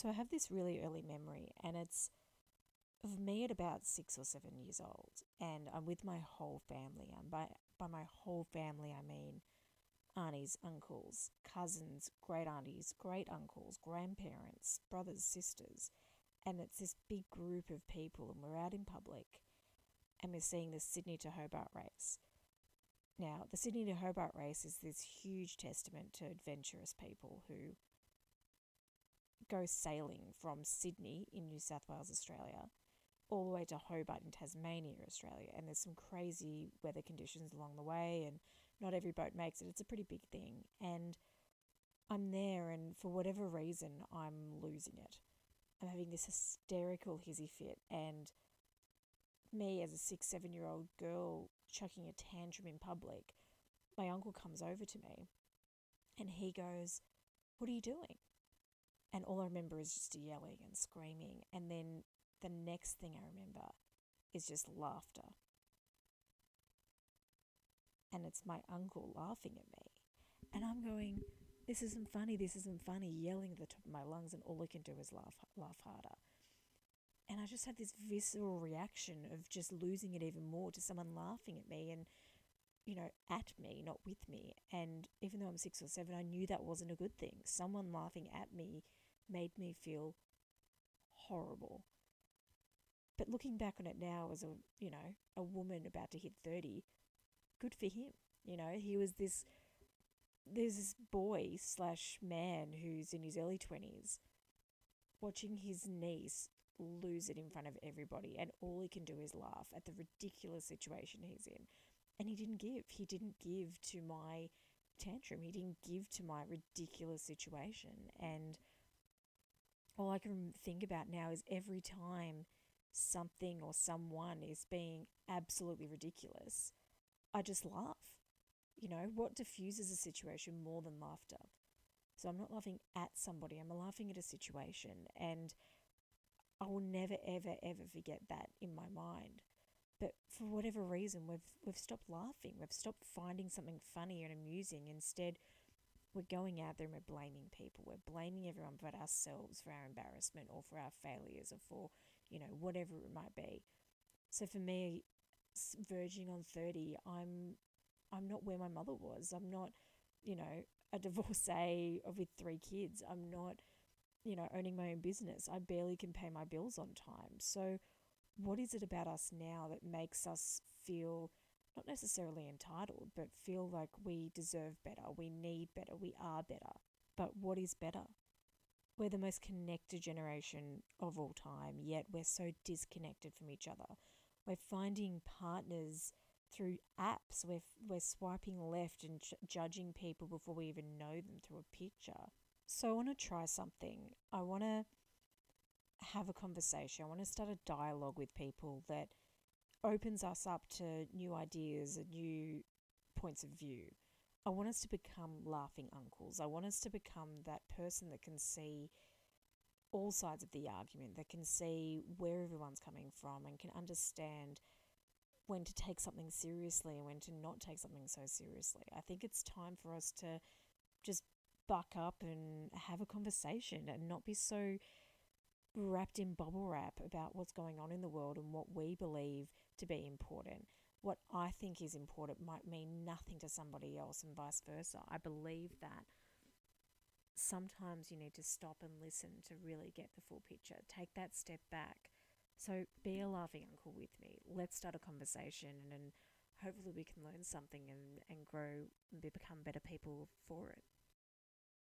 So I have this really early memory, and it's of me at about six or seven years old, and I'm with my whole family. And by by my whole family, I mean aunties, uncles, cousins, great aunties, great uncles, grandparents, brothers, sisters, and it's this big group of people, and we're out in public, and we're seeing the Sydney to Hobart race. Now, the Sydney to Hobart race is this huge testament to adventurous people who go sailing from Sydney in New South Wales, Australia, all the way to Hobart in Tasmania, Australia. And there's some crazy weather conditions along the way, and not every boat makes it. It's a pretty big thing. And I'm there, and for whatever reason, I'm losing it. I'm having this hysterical hizzy fit, and me as a six, seven year old girl chucking a tantrum in public, my uncle comes over to me and he goes, What are you doing? And all I remember is just yelling and screaming. And then the next thing I remember is just laughter. And it's my uncle laughing at me. And I'm going, This isn't funny, this isn't funny, yelling at the top of my lungs, and all I can do is laugh, laugh harder. And I just had this visceral reaction of just losing it even more to someone laughing at me and, you know, at me, not with me. And even though I'm six or seven, I knew that wasn't a good thing. Someone laughing at me made me feel horrible. But looking back on it now as a, you know, a woman about to hit 30, good for him. You know, he was this, there's this boy slash man who's in his early 20s watching his niece lose it in front of everybody and all he can do is laugh at the ridiculous situation he's in. And he didn't give. He didn't give to my tantrum. He didn't give to my ridiculous situation. And all I can think about now is every time something or someone is being absolutely ridiculous, I just laugh. You know, what diffuses a situation more than laughter? So I'm not laughing at somebody, I'm laughing at a situation. And I will never, ever, ever forget that in my mind. But for whatever reason, we've we've stopped laughing. We've stopped finding something funny and amusing. Instead, we're going out there and we're blaming people. We're blaming everyone but ourselves for our embarrassment or for our failures or for, you know, whatever it might be. So for me, verging on 30, I'm I'm not where my mother was. I'm not, you know, a divorcee with three kids. I'm not, you know, owning my own business. I barely can pay my bills on time. So what is it about us now that makes us feel not necessarily entitled, but feel like we deserve better, we need better, we are better. But what is better? We're the most connected generation of all time, yet we're so disconnected from each other. We're finding partners through apps. We're, we're swiping left and j- judging people before we even know them through a picture. So I want to try something. I want to have a conversation. I want to start a dialogue with people that opens us up to new ideas and new points of view. I want us to become laughing uncles. I want us to become that person that can see all sides of the argument, that can see where everyone's coming from and can understand when to take something seriously and when to not take something so seriously. I think it's time for us to just buck up and have a conversation and not be so wrapped in bubble wrap about what's going on in the world and what we believe to be important. What I think is important might mean nothing to somebody else, and vice versa. I believe that sometimes you need to stop and listen to really get the full picture. Take that step back. So be a laughing uncle with me. Let's start a conversation and, and hopefully we can learn something and, and grow and become better people for it.